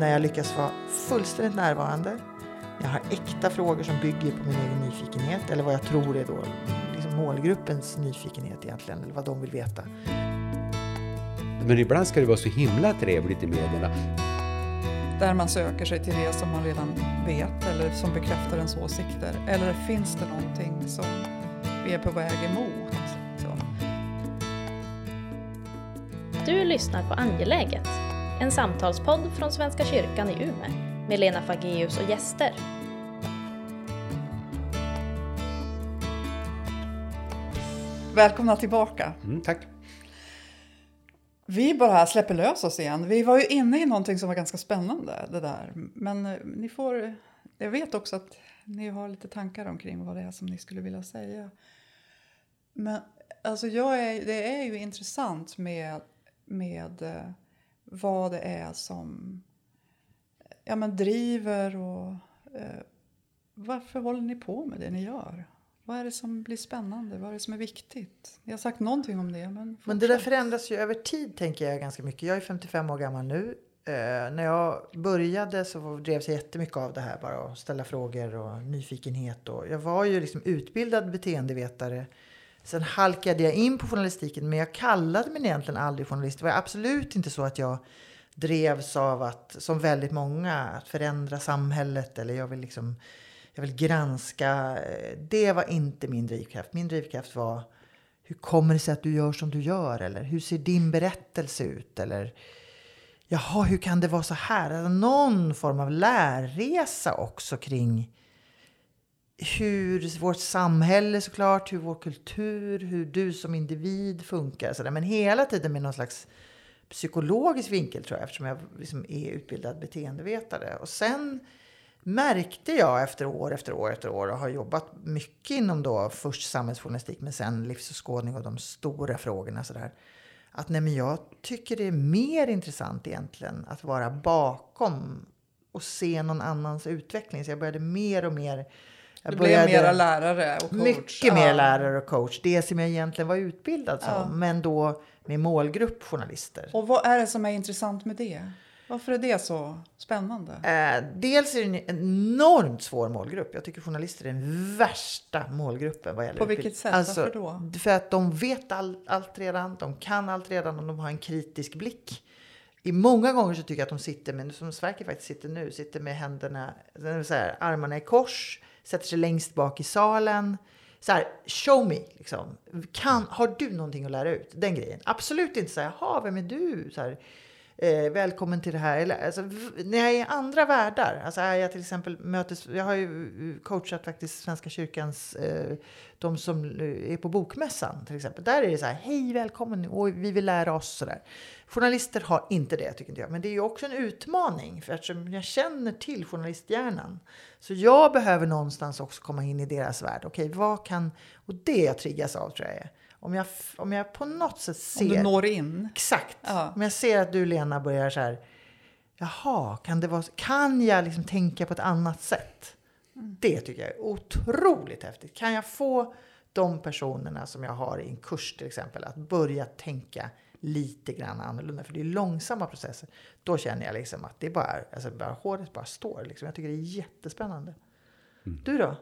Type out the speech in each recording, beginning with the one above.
När jag lyckas vara fullständigt närvarande. Jag har äkta frågor som bygger på min egen nyfikenhet eller vad jag tror är då liksom målgruppens nyfikenhet egentligen, eller vad de vill veta. Men ibland ska det vara så himla trevligt i medierna. Där man söker sig till det som man redan vet eller som bekräftar ens åsikter. Eller finns det någonting som vi är på väg emot? Så. Du lyssnar på Angeläget, en samtalspodd från Svenska kyrkan i Umeå med Lena Fageus och gäster. Välkomna tillbaka. Mm, tack. Vi bara släpper lös oss igen. Vi var ju inne i någonting som var ganska spännande. det där. Men eh, ni får, jag vet också att ni har lite tankar omkring vad det är som ni skulle vilja säga. Men alltså jag är, det är ju intressant med, med eh, vad det är som ja, men driver och eh, varför håller ni på med det ni gör? Vad är det som blir spännande? Vad är det som är viktigt? Ni har sagt någonting om det. Men, men det där förändras ju över tid tänker jag ganska mycket. Jag är 55 år gammal nu. Eh, när jag började så drevs jag jättemycket av det här. Bara att ställa frågor och nyfikenhet. Och jag var ju liksom utbildad beteendevetare. Sen halkade jag in på journalistiken. Men jag kallade mig egentligen aldrig journalist. Det var absolut inte så att jag drevs av att, som väldigt många, att förändra samhället. Eller jag vill liksom jag vill granska. Det var inte min drivkraft. Min drivkraft var hur kommer det sig att du gör som du gör? Eller hur ser din berättelse ut? Eller jaha, hur kan det vara så här? Alltså, någon form av lärresa också kring hur vårt samhälle såklart, hur vår kultur, hur du som individ funkar. Så där. Men hela tiden med någon slags psykologisk vinkel tror jag eftersom jag liksom är utbildad beteendevetare. Och sen märkte jag efter år efter år efter år och har jobbat mycket inom då först samhällsjournalistik men sen livsåskådning och de stora frågorna sådär. Att nej men jag tycker det är mer intressant egentligen att vara bakom och se någon annans utveckling. Så jag började mer och mer jag du blev mera lärare och coach. Mycket ja. mer lärare och coach. Det som jag egentligen var utbildad som. Ja. Men då med målgrupp journalister. Och vad är det som är intressant med det? Varför är det så spännande? Eh, dels är det en enormt svår målgrupp. Jag tycker journalister är den värsta målgruppen. Vad gäller På vilket sätt? Alltså, Varför då? För att de vet all, allt redan. De kan allt redan och de har en kritisk blick. I många gånger så tycker jag att de sitter med, som Sverker faktiskt sitter nu, sitter med händerna, så här, armarna i kors, sätter sig längst bak i salen. Så här, show me, liksom. Kan, har du någonting att lära ut? Den grejen. Absolut inte så här, jaha, vem är du? Så här, eh, välkommen till det här. Eller, alltså, när jag är i andra världar, alltså är jag till exempel mötes, jag har ju eh, coachat faktiskt Svenska kyrkans, eh, de som eh, är på bokmässan till exempel. Där är det så här, hej välkommen och vi vill lära oss sådär. Journalister har inte det tycker inte jag. Men det är ju också en utmaning för eftersom jag känner till journalisthjärnan. Så jag behöver någonstans också komma in i deras värld. Okej, vad kan, och det jag triggas av tror jag är om jag, om jag på något sätt ser... Om du når in? Exakt. Ja. Om jag ser att du Lena börjar så här. Jaha, kan, det vara, kan jag liksom tänka på ett annat sätt? Mm. Det tycker jag är otroligt häftigt. Kan jag få de personerna som jag har i en kurs till exempel att börja tänka lite grann annorlunda. För det är långsamma processer. Då känner jag liksom att det är bara, alltså bara håret bara står. Liksom. Jag tycker det är jättespännande. Mm. Du då?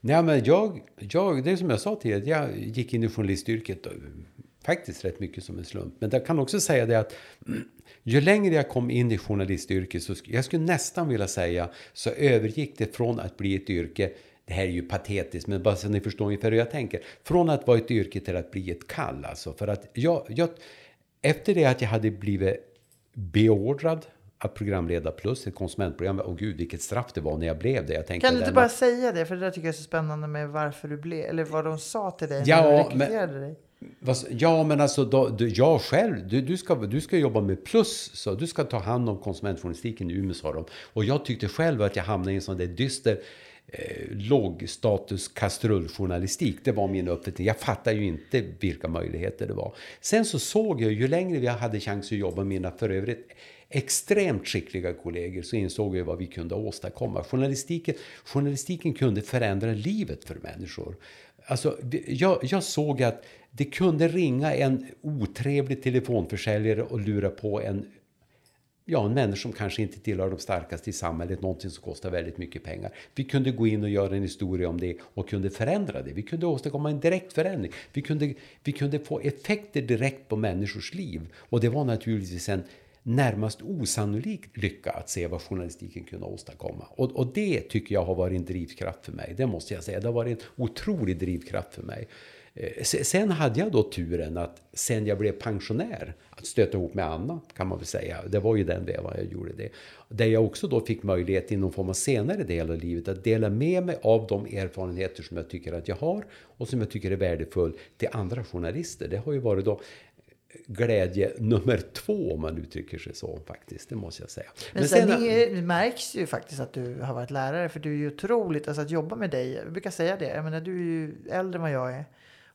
Nej, men jag, jag, det är som jag sa tidigare, jag gick in i journalistyrket faktiskt rätt mycket som en slump. Men jag kan också säga det att ju längre jag kom in i journalistyrket så jag skulle nästan vilja säga så övergick det från att bli ett yrke det här är ju patetiskt, men bara så ni förstår ungefär hur jag tänker. Från att vara ett yrke till att bli ett kall. Alltså. För att jag, jag, efter det att jag hade blivit beordrad att programleda plus ett konsumentprogram. Och gud, vilket straff det var när jag blev det. Jag tänkte, kan du inte bara säga det? För det där tycker jag är så spännande med varför du blev, eller vad de sa till dig ja, när du rekryterade dig. Ja, men alltså då, du, jag själv, du, du, ska, du ska jobba med plus, så du ska ta hand om konsumentjournalistiken i Umeå, sa de. Och jag tyckte själv att jag hamnade i en sån där dyster eh, lågstatus kastrulljournalistik. Det var min uppfattning. Jag fattade ju inte vilka möjligheter det var. Sen så såg jag, ju längre vi hade chans att jobba med mina för övrigt extremt skickliga kollegor så insåg vi vad vi kunde åstadkomma. Journalistiken, journalistiken kunde förändra livet för människor. Alltså, jag, jag såg att det kunde ringa en otrevlig telefonförsäljare och lura på en ja, en människa som kanske inte tillhör de starkaste i samhället, någonting som kostar väldigt mycket pengar. Vi kunde gå in och göra en historia om det och kunde förändra det. Vi kunde åstadkomma en direkt förändring. Vi kunde, vi kunde få effekter direkt på människors liv. Och det var naturligtvis en närmast osannolik lycka att se vad journalistiken kunde åstadkomma. Och, och det tycker jag har varit en drivkraft för mig. Det måste jag säga. Det har varit en otrolig drivkraft för mig. Eh, sen hade jag då turen att sen jag blev pensionär att stöta ihop med Anna kan man väl säga. Det var ju den vevan jag gjorde det. Där jag också då fick möjlighet i någon form av senare del av livet att dela med mig av de erfarenheter som jag tycker att jag har och som jag tycker är värdefull till andra journalister. Det har ju varit då glädje nummer två om man uttrycker sig så faktiskt. Det måste jag säga. Men, Men sen, sen är, det märks ju faktiskt att du har varit lärare för du är ju otroligt, alltså att jobba med dig. Jag brukar säga det. Jag menar, du är ju äldre än vad jag är.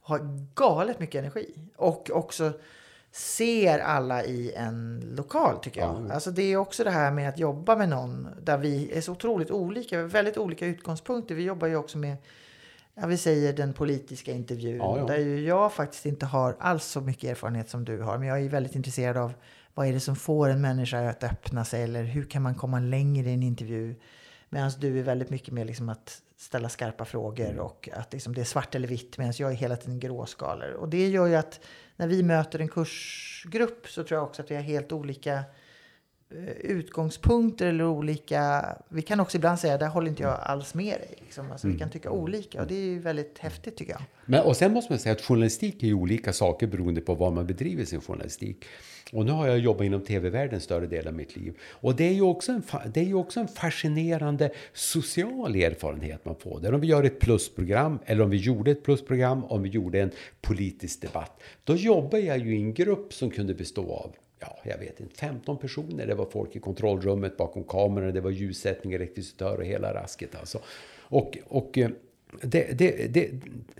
Har galet mycket energi och också ser alla i en lokal tycker jag. Ja. Alltså det är också det här med att jobba med någon där vi är så otroligt olika, väldigt olika utgångspunkter. Vi jobbar ju också med ja, vi säger den politiska intervjun. Ja, ja. Där ju jag faktiskt inte har alls så mycket erfarenhet som du har. Men jag är väldigt intresserad av vad är det som får en människa att öppna sig? Eller hur kan man komma längre i en intervju? Medan du är väldigt mycket mer liksom att ställa skarpa frågor mm. och att liksom det är svart eller vitt medan jag är hela tiden gråskalor. Och det gör ju att när vi möter en kursgrupp så tror jag också att vi har helt olika utgångspunkter eller olika... Vi kan också ibland säga där håller inte jag alls med dig. Liksom. Alltså, mm. Vi kan tycka olika och det är ju väldigt häftigt tycker jag. Men, och sen måste man säga att journalistik är ju olika saker beroende på var man bedriver sin journalistik. Och nu har jag jobbat inom tv-världen större del av mitt liv. Och det är ju också en, det är ju också en fascinerande social erfarenhet man får. Där om vi gör ett plusprogram, eller om vi gjorde ett plusprogram, om vi gjorde en politisk debatt. Då jobbar jag ju i en grupp som kunde bestå av ja, jag vet inte, 15 personer. Det var folk i kontrollrummet bakom kameran, det var ljussättning, rekvisitör och hela rasket alltså. Och, och eh, det, det, det,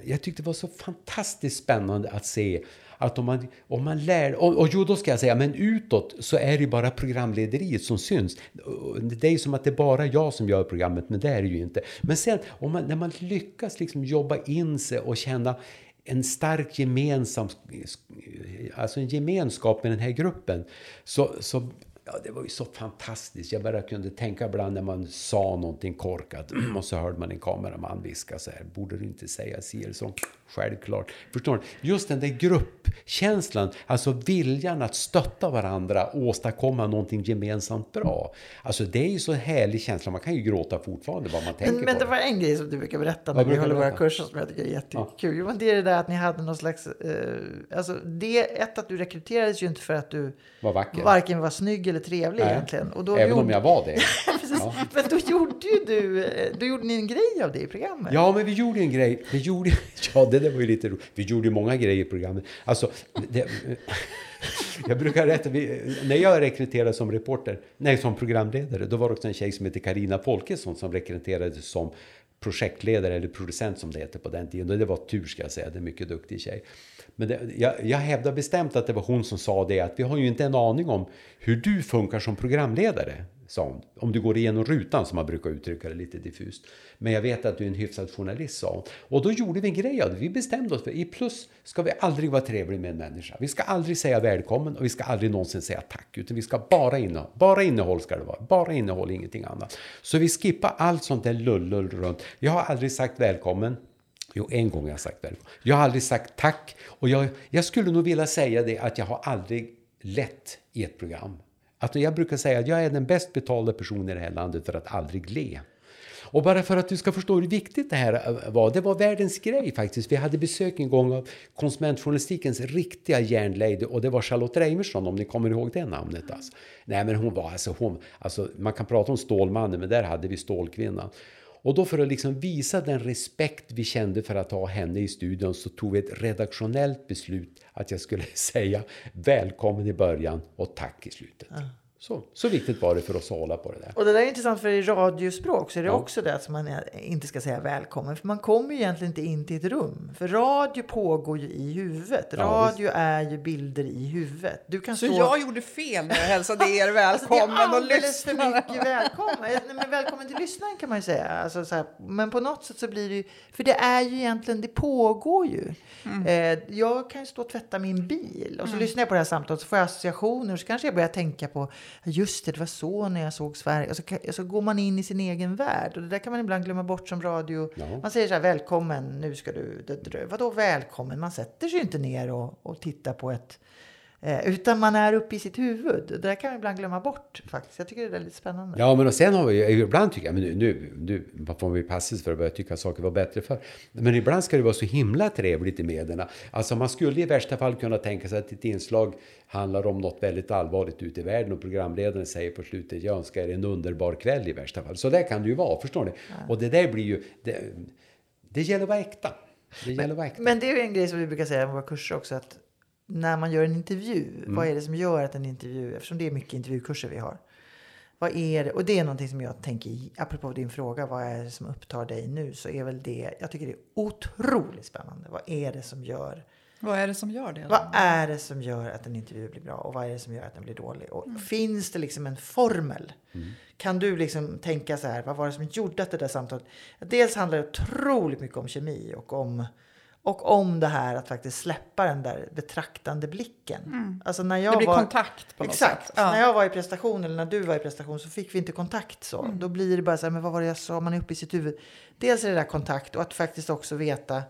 jag tyckte det var så fantastiskt spännande att se att om man, om man lär... Och, och jo, då ska jag säga, men utåt så är det bara programlederiet som syns. Det är ju som att det är bara jag som gör programmet, men det är det ju inte. Men sen, om man, när man lyckas liksom jobba in sig och känna en stark gemensam, alltså en gemenskap med den här gruppen. Så, så ja, det var ju så fantastiskt. Jag bara kunde tänka ibland när man sa någonting korkat och så hörde man en kameraman viska så här. Borde du inte säga si eller så? Självklart. Förstår du? Just den där gruppkänslan, alltså viljan att stötta varandra och åstadkomma någonting gemensamt bra. Alltså det är ju så härlig känsla. Man kan ju gråta fortfarande vad man tänker men, på. Men det var en grej som du brukar berätta när vi håller våra kurser som jag tycker är jättekul. Ja. Det är det där att ni hade någon slags... Eh, alltså det, ett att du rekryterades ju inte för att du var vacker. varken var snygg eller trevlig Nej. egentligen. Och då Även gjorde... om jag var det. ja. Men då gjorde ju du... Eh, då gjorde ni en grej av det i programmet. Ja, men vi gjorde en grej. Vi gjorde... Ja, det där var ju lite roligt. Vi gjorde många grejer i programmet. Alltså, det, jag brukar rätta, vi, när jag rekryterade som reporter, nej som programledare, då var det också en tjej som hette Karina Folkesson som rekryterades som projektledare eller producent som det heter på den tiden. Och det var tur ska jag säga, det är en mycket duktig tjej. Men det, jag, jag hävdar bestämt att det var hon som sa det att vi har ju inte en aning om hur du funkar som programledare sa hon. Om du går igenom rutan, som man brukar uttrycka det lite diffust. Men jag vet att du är en hyfsad journalist, sa hon. Och då gjorde vi en grej av det. Vi bestämde oss för i plus ska vi aldrig vara trevliga med en människa. Vi ska aldrig säga välkommen och vi ska aldrig någonsin säga tack. Utan vi ska bara innehåll. Bara innehåll ska det vara. Bara innehåll, ingenting annat. Så vi skippar allt sånt där lullull runt. Jag har aldrig sagt välkommen. Jo, en gång har jag sagt välkommen. Jag har aldrig sagt tack. Och jag, jag skulle nog vilja säga det att jag har aldrig lett i ett program. Alltså jag brukar säga att jag är den bäst betalda personen i det här landet för att aldrig le. Och bara för att du ska förstå hur viktigt det här äh, var, det var världens grej faktiskt. Vi hade besök en gång av konsumentjournalistikens riktiga järnlady och det var Charlotte Reimersson, om ni kommer ihåg det namnet. Alltså. Nej men hon var alltså, hon, alltså, man kan prata om Stålmannen, men där hade vi Stålkvinnan. Och då för att liksom visa den respekt vi kände för att ha henne i studion så tog vi ett redaktionellt beslut att jag skulle säga välkommen i början och tack i slutet. Ja. Så, så viktigt var det för oss att hålla på det där. Och det där är intressant för i radiospråk så är det ja. också det att man inte ska säga välkommen. För man kommer ju egentligen inte in till ett rum. För radio pågår ju i huvudet. Radio ja, är ju bilder i huvudet. Du kan så stå... jag gjorde fel när jag hälsade er välkommen alltså, det är alldeles för mycket välkommen. Men välkommen till lyssnaren kan man ju säga. Alltså, så här, men på något sätt så blir det ju... För det är ju egentligen, det pågår ju. Mm. Eh, jag kan ju stå och tvätta min bil och så mm. lyssnar jag på det här samtalet så får jag associationer. Så kanske jag börjar tänka på just det, det var så när jag såg Sverige. Och så, kan- så går man in i sin egen värld. Och det där kan man ibland glömma bort som radio. Ja. Man säger så här, välkommen, nu ska du... Vadå välkommen? Man sätter sig ju inte ner och, och tittar på ett... Eh, utan man är uppe i sitt huvud. Det där kan man ibland glömma bort faktiskt. Jag tycker det är väldigt spännande. Ja, men och sen har vi ibland tycker jag, men nu, nu, nu får vi passa oss för att börja tycka att saker var bättre för. Men ibland ska det vara så himla trevligt i medierna. Alltså man skulle i värsta fall kunna tänka sig att ett inslag handlar om något väldigt allvarligt ute i världen och programledaren säger på slutet, jag önskar er en underbar kväll i värsta fall. Så där kan det ju vara, förstår ni? Och det där blir ju, det, det gäller att vara äkta. Det äkta. Men det är ju en grej som vi brukar säga i våra kurser också. Att när man gör en intervju, Mm. vad är det som gör att en intervju, eftersom det är mycket intervjukurser vi har. Vad är det, och det är någonting som jag tänker, i- apropå din fråga, vad är det som upptar dig nu? Så är väl det, jag tycker det är otroligt spännande. Vad är det som gör, Vad är det som gör det? vad är det som gör att en intervju blir bra och vad är det som gör att den blir dålig? Och finns det liksom en formel? Kan du liksom tänka så här, vad var det som gjorde att det där samtalet... Dels handlar det otroligt mycket om kemi och om, och om det här att faktiskt släppa den där betraktande blicken. Alltså när jag Det blir var, kontakt på något Exakt. sätt. Ja. När jag var i prestation eller när du var i prestation så fick vi inte kontakt så. Då blir det bara så här, men vad var det jag sa? Man är uppe i sitt huvud. Dels är det där kontakt och att faktiskt också veta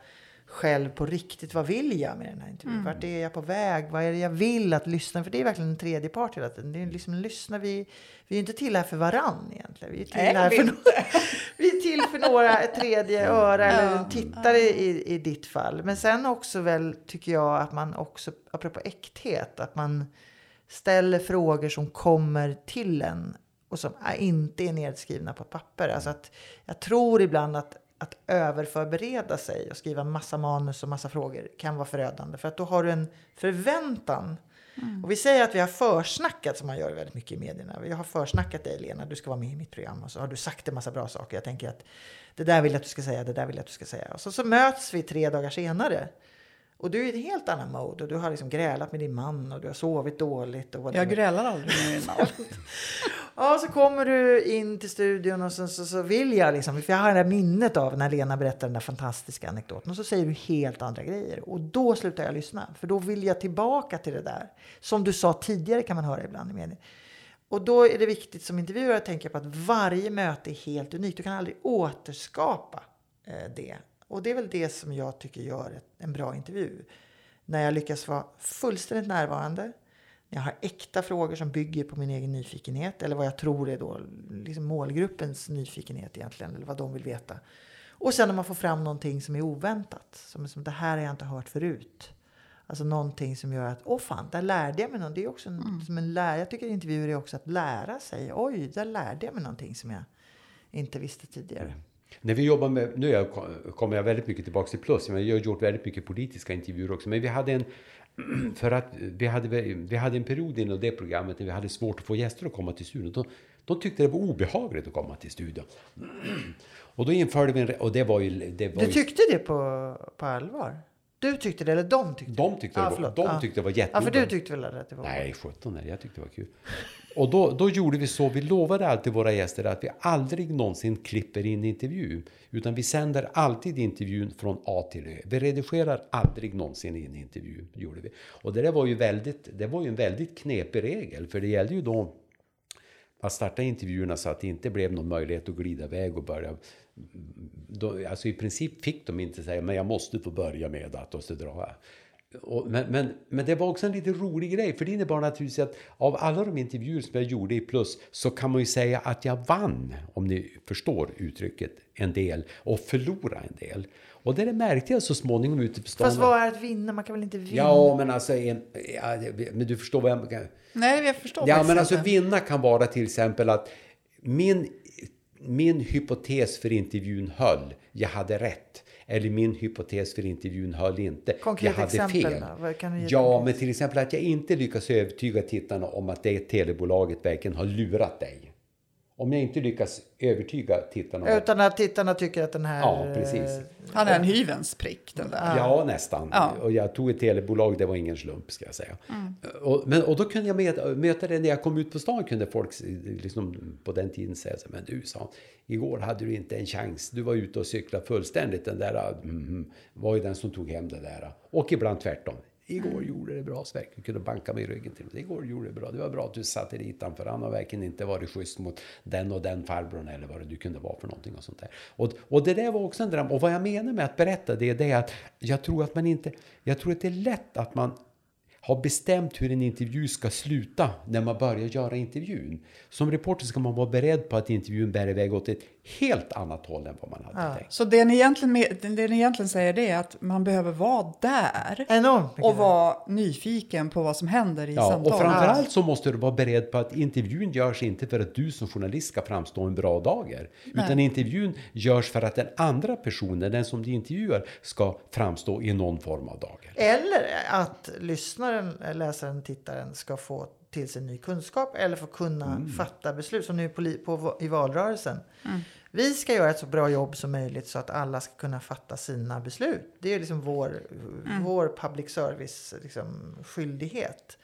själv på riktigt vad vill jag med den här intervjun? Vart är jag på väg? Vad är det jag vill att lyssna? För det är verkligen en tredje part hela tiden. Det är liksom lyssna. Vi, vi är inte till här för varann egentligen. Vi är till, Nej, här för, är till för några, ett tredje öra eller en tittare i, i ditt fall. Men sen också väl tycker jag att man också, apropå äkthet, att man ställer frågor som kommer till en och som inte är nedskrivna på papper. Alltså att jag tror ibland att, att överförbereda sig och skriva massa manus och massa frågor kan vara förödande. För att då har du en förväntan. Mm. Och vi säger att vi har försnackat som man gör väldigt mycket i medierna. Vi har försnackat dig Lena, du ska vara med i mitt program. Och så har du sagt en massa bra saker. Jag tänker att det där vill jag att du ska säga, det där vill jag att du ska säga. Och så, så möts vi tre dagar senare. Och du är i en helt annan mode och du har liksom grälat med din man och du har sovit dåligt. Och Jag whatever. grälar aldrig med min man. Ja, så kommer du in till studion och så, så, så vill jag liksom, för jag har det här minnet av när Lena berättar den där fantastiska anekdoten och så säger du helt andra grejer och då slutar jag lyssna för då vill jag tillbaka till det där. Som du sa tidigare kan man höra ibland i medier. Och då är det viktigt som intervjuare att tänka på att varje möte är helt unikt. Du kan aldrig återskapa eh, det. Och det är väl det som jag tycker gör en bra intervju. När jag lyckas vara fullständigt närvarande. När jag har äkta frågor som bygger på min egen nyfikenhet. Eller vad jag tror är då liksom målgruppens nyfikenhet egentligen. Eller vad de vill veta. Och sen när man får fram någonting som är oväntat. Som, som det här har jag inte hört förut. Alltså någonting som gör att, åh fan, där lärde jag mig något. Det är också en, som en lär, jag tycker intervjuer är också att lära sig. Oj, där lärde jag mig någonting som jag inte visste tidigare. När vi jobbar med, nu jag, kommer jag väldigt mycket tillbaka till plus, men jag har gjort väldigt mycket politiska intervjuer också, men vi hade en, för att vi hade, vi hade en period inom det programmet när vi hade svårt att få gäster att komma till studion. De, de tyckte det var obehagligt att komma till studion. Och då införde vi en, och det var ju... Det var Du ju, tyckte det på, på allvar? Du tyckte det, eller de tyckte det? de tyckte, det Ja, var, de Ja. tyckte det var Ja, för jätteobehagligt. du tyckte väl att det var Nej, 17 nej, jag tyckte det var kul. Och då, då gjorde vi så, vi lovade alltid våra gäster att vi aldrig någonsin klipper in intervju. Utan vi sänder alltid intervjun från A till Ö. Vi redigerar aldrig någonsin in intervju, gjorde vi. Och det där var ju väldigt, det var ju en väldigt knepig regel, för det gällde ju då att starta intervjuerna så att det inte blev någon möjlighet att glida iväg och börja... Då, alltså i princip fick de inte säga men jag måste få börja med att och så drar jag. Och, men, men, men det var också en lite rolig grej för det innebar naturligtvis att av alla de intervjuer som jag gjorde i Plus så kan man ju säga att jag vann, om ni förstår uttrycket, en del och förlorade en del. Och det där märkte jag så småningom ute på stan. Fast vad är att vinna? Man kan väl inte vinna? Ja, men alltså, en, ja, men du förstår vad jag... Nej, jag förstår Ja, men alltså vinna kan vara till exempel att min, min hypotes för intervjun höll, jag hade rätt. Eller min hypotes för intervjun höll inte, Konkret jag hade exempel fel. Vad kan du ge Ja, men till exempel att jag inte lyckas övertyga tittarna om att det telebolaget verkligen har lurat dig. Om jag inte lyckas övertyga tittarna Utan att tittarna tycker att den här... Ja, precis. eh, Han är en hyvens prick den där. Ja, nästan. Ja. Och jag tog ett telebolag, det var ingen slump ska jag säga. Och, men, och då kunde jag med, möta det när jag kom ut på stan kunde folk liksom, på den tiden säga så men du sa igår hade du inte en chans. Du var ute och cyklade fullständigt. Den där mm, var ju den som tog hem det där. Och ibland tvärtom. Igår Mm. gjorde det bra, Sverker. Du kunde banka mig i ryggen till mig. Igår gjorde det bra. Det var bra att du satte dit för han har verkligen inte varit schysst mot den och den farbrorn eller vad det du kunde vara för någonting och sånt där. Och, och det där var också en dröm. Och vad jag menar med att berätta det är det att jag tror att man inte, jag tror att det är lätt att man har bestämt hur en intervju ska sluta när man börjar göra intervjun. Som reporter ska man vara beredd på att intervjun bär iväg åt ett helt annat håll än vad man hade tänkt. Så det ni, egentligen, det ni egentligen säger det är att man behöver vara där Enormt och vara nyfiken på vad som händer i Ja, och samtalet. framförallt så måste du vara beredd på att intervjun görs inte för att du som journalist ska framstå en bra dager. Utan intervjun görs för att den andra personen, den som du intervjuar, ska framstå i någon form av dager. Eller att lyssnaren, läsaren, tittaren ska få till sig ny kunskap eller få kunna fatta beslut. Som nu på, på, i valrörelsen. Vi ska göra ett så bra jobb som möjligt så att alla ska kunna fatta sina beslut. Det är liksom vår, vår public service liksom, skyldighet.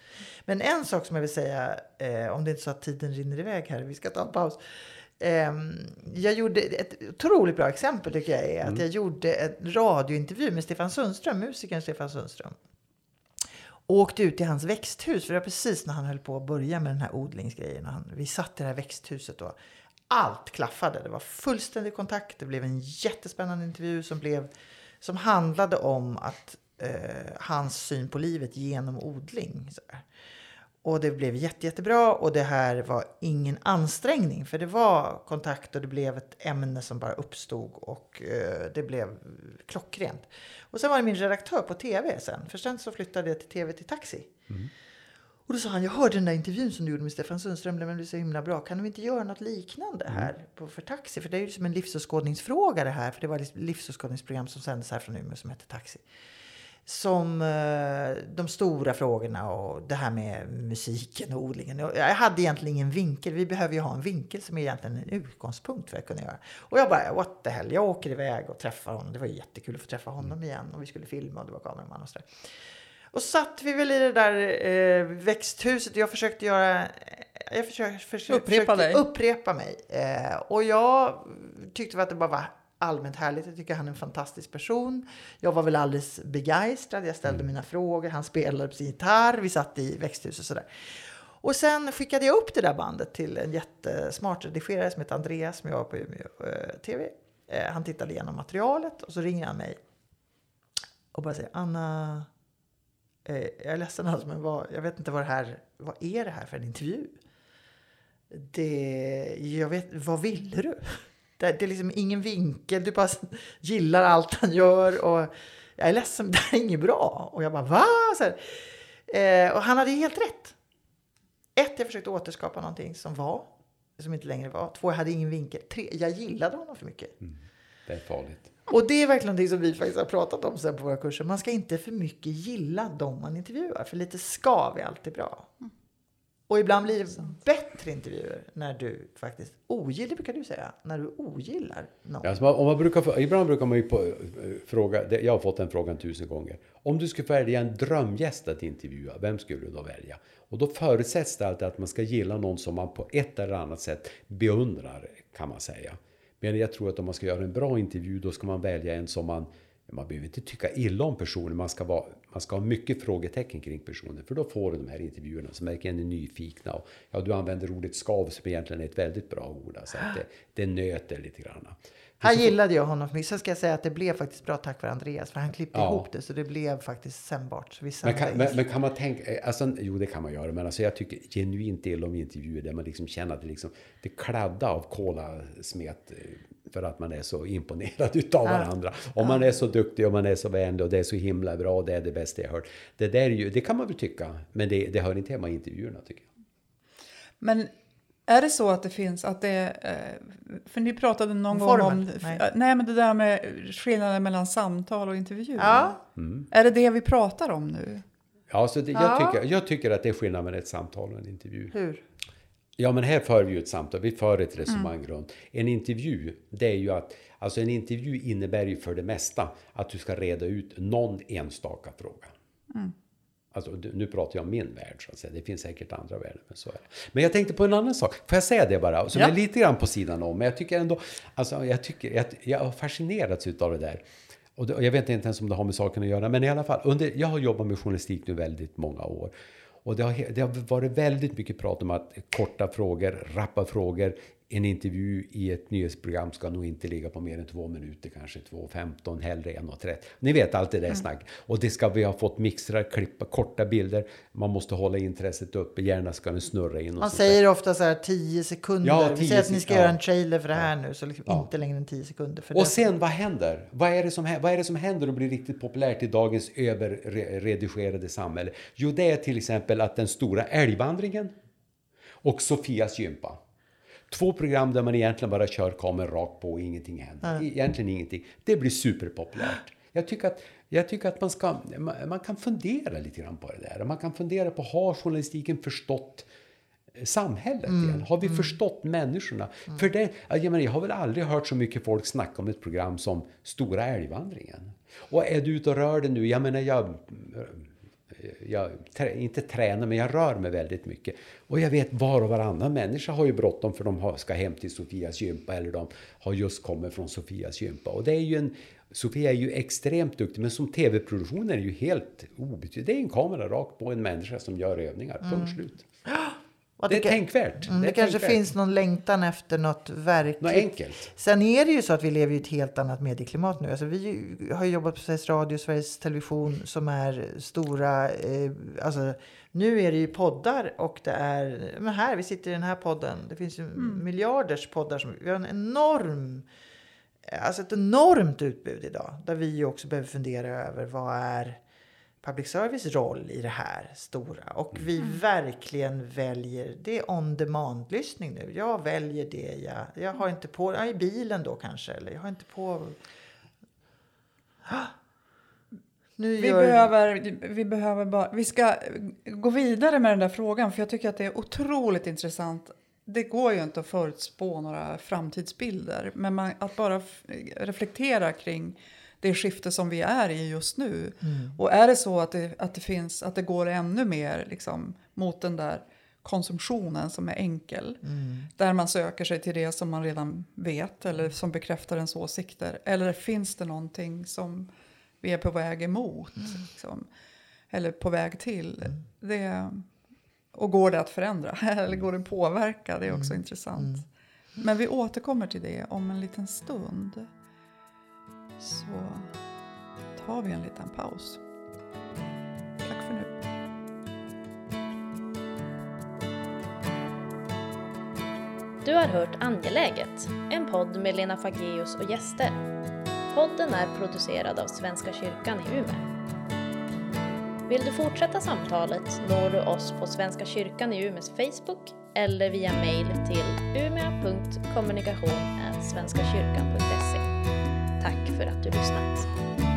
Men en sak som jag vill säga, eh, om det inte är så att tiden rinner iväg här, vi ska ta en paus. Ehm, jag gjorde ett otroligt bra exempel tycker jag är att jag gjorde en radiointervju med Stefan Sundström, musikern Stefan Sundström. Och åkte ut till hans växthus, för det var precis när han höll på att börja med den här odlingsgrejen. Han, vi satt i det här växthuset och allt klaffade. Det var fullständig kontakt. Det blev en jättespännande intervju som, blev, som handlade om att eh, hans syn på livet genom odling. Så här. Och det blev jätte, jättebra och det här var ingen ansträngning för det var kontakt och det blev ett ämne som bara uppstod och eh, det blev klockrent. Och sen var det min redaktör på tv sen, för sen så flyttade jag till tv till Taxi. Och då sa han, jag hörde den där intervjun som du gjorde med Stefan Sundström, den blev så himla bra. Kan du inte göra något liknande här på, för Taxi? För det är ju som en livsåskådningsfråga det här, för det var ett livsåskådningsprogram som sändes här från Umeå som hette Taxi som eh, de stora frågorna och det här med musiken och odlingen. Jag hade egentligen ingen vinkel. Vi behöver ju ha en vinkel som är egentligen en utgångspunkt för att kunna göra. Och jag bara, what the hell, jag åker iväg och träffar honom. Det var jättekul att få träffa honom igen och vi skulle filma och det var kameraman och sådär. Och satt vi väl i det där eh, växthuset. Jag försökte göra... Jag försökte, försökte, Upprepa försökte dig. upprepa mig. Eh, och jag tyckte att det bara var allmänt härligt. Jag tycker han är en fantastisk person. Jag var väl alldeles begeistrad. Jag ställde mina frågor. Han spelade på sin gitarr. Vi satt i växthuset och sådär. Och sen skickade jag upp det där bandet till en jättesmart redigerare som heter Andreas som jag var på Umeå eh, TV. Eh, han tittade igenom materialet och så ringer han mig och bara säger Anna, eh, jag är ledsen alltså, men vad, jag vet inte vad det här, vad är det här för en intervju? Det, jag vet, vad ville du? Det, det är liksom ingen vinkel, du bara gillar allt han gör och jag är ledsen, det här är inget bra. Och jag bara va? Så här, eh, och han hade helt rätt. Ett, jag försökte återskapa någonting som var, som inte längre var. Två, jag hade ingen vinkel. Tre, jag gillade honom för mycket. Det är farligt. Och det är verkligen det som vi faktiskt har pratat om sen på våra kurser. Man ska inte för mycket gilla dem man intervjuar, för lite skav är alltid bra. Och ibland blir det bättre intervjuer när du faktiskt ogillar, brukar du säga, när du ogillar någon. Alltså, man- om man brukar, ibland brukar man ju på, eh, fråga, det- jag har fått den frågan tusen gånger. Om du skulle välja en drömgäst att intervjua, vem skulle du då välja? Och då förutsätts det alltid att man ska gilla någon som man på ett eller annat sätt beundrar, kan man säga. Men jag tror att om man ska göra en bra intervju, då ska man välja en som man man behöver inte tycka illa om personen, man ska, vara, man ska ha mycket frågetecken kring personen. För då får du de här intervjuerna som verkligen är nyfikna. Och, ja, du använder ordet skav som egentligen är ett väldigt bra ord. Alltså att det, det nöter lite grann. Här gillade jag honom mycket. Sen ska jag säga att det blev faktiskt bra tack vare Andreas, för han klippte Ja. ihop det så det blev faktiskt sändbart. Så Men men, men kan man tänka, alltså, jo det kan man göra, men alltså jag tycker genuint illa om intervjuer där man liksom känner att det, liksom, det kladdar av kolasmet eh, för att man är så imponerad utav varandra. Om man är så duktig och man är så vänlig och det är så himla bra och det är det bästa jag hört. Det där är ju, det kan man väl tycka, men det, det hör inte hemma i intervjuerna tycker jag. Men är det så att det finns, att det, eh, för ni pratade någon gång Formen? om, Nej. nej. men det där med skillnaden mellan samtal och intervju. Ja, Är det det vi pratar om nu? Ja, så det, jag, Ja. tycker, jag tycker att det är skillnad mellan ett samtal och en intervju. hur? Ja, men här för vi ju ett samtal. Vi för ett resonemang runt. En intervju, det är ju att... Alltså en intervju innebär ju för det mesta att du ska reda ut någon enstaka fråga. Alltså, du- nu pratar jag om min värld, så att säga. Det finns säkert andra världar, men så är det. Men jag tänkte på en annan sak. Får jag säga det bara? Som Ja. är lite grann på sidan om. Men jag tycker ändå... Alltså, jag, tycker, jag, jag har fascinerats utav det där. Och det, jag vet inte ens om det har med saken att göra, men i alla fall, under, jag har jobbat med journalistik nu väldigt många år. Och det har, det har varit väldigt mycket prat om att korta frågor, rappa frågor, en intervju i ett nyhetsprogram ska nog inte ligga på mer än två minuter, kanske 2.15, hellre 1.30. Ni vet allt det där mm. snack. Och det ska vi ha fått mixtra, klippa, korta bilder. Man måste hålla intresset uppe, gärna ska den snurra in. Man säger där. ofta så här 10 sekunder. Ja, tio vi säger att ni ska ja. göra en trailer för det här nu, så liksom ja. inte längre än 10 sekunder. För och det. sen, vad händer? Vad är, det som, vad är det som händer och blir riktigt populärt i dagens överredigerade samhälle? Jo, det är till exempel att den stora älgvandringen och Sofias gympa Två program där man egentligen bara kör kameran rakt på och ingenting händer. Mm. Egentligen ingenting. Det blir superpopulärt. Jag tycker att, jag tycker att man, ska, man, man, kan fundera lite grann på det där. Man kan fundera på, har journalistiken förstått eh, samhället mm. igen? Har vi mm. förstått människorna? Mm. För det, jag, menar, jag har väl aldrig hört så mycket folk snacka om ett program som Stora älgvandringen. Och är du ute och rör dig nu, jag menar jag jag inte tränar, men jag rör mig väldigt mycket. Och jag vet var och varannan människa har ju bråttom för de ska hem till Sofias gympa eller de har just kommit från Sofias gympa. Och det är ju en, Sofia är ju extremt duktig, men som tv-produktion är det ju helt obetydligt. Det är en kamera rakt på en människa som gör övningar, punkt mm. slut. Det är det, tänkvärt. Mm, det, det kanske finns någon längtan efter något verkligt. Något enkelt. Sen är det ju så att vi lever i ett helt annat medieklimat nu. Alltså vi har jobbat på Sveriges Radio, Sveriges Television som är stora. Eh, alltså, nu är det ju poddar och det är, men här, vi sitter i den här podden. Det finns ju mm. miljarders poddar. Som, vi har en enorm, alltså ett enormt utbud idag. Där vi också behöver fundera över vad är public service roll i det här stora. Och vi mm. verkligen väljer, det är on demand-lyssning nu. Jag väljer det jag, jag har inte på, är i bilen då kanske, eller jag har inte på... Nu vi, gör... behöver, vi behöver bara, vi ska gå vidare med den där frågan för jag tycker att det är otroligt intressant. Det går ju inte att förutspå några framtidsbilder, men man, att bara reflektera kring det skifte som vi är i just nu. Mm. Och är det så att det, att det finns, att det går ännu mer liksom, mot den där konsumtionen som är enkel. Mm. Där man söker sig till det som man redan vet eller som bekräftar ens åsikter. Eller finns det någonting som vi är på väg emot? Mm. Liksom, eller på väg till? Mm. Det, och går det att förändra? eller går det att påverka? Det är också mm. intressant. Mm. Men vi återkommer till det om en liten stund så tar vi en liten paus. Tack för nu. Du har hört Angeläget, en podd med Lena Fageus och gäster. Podden är producerad av Svenska kyrkan i Umeå. Vill du fortsätta samtalet når du oss på Svenska kyrkan i Umeås Facebook eller via mail till umea.kommunikation.svenskakyrkan.se Tack för att du lyssnat.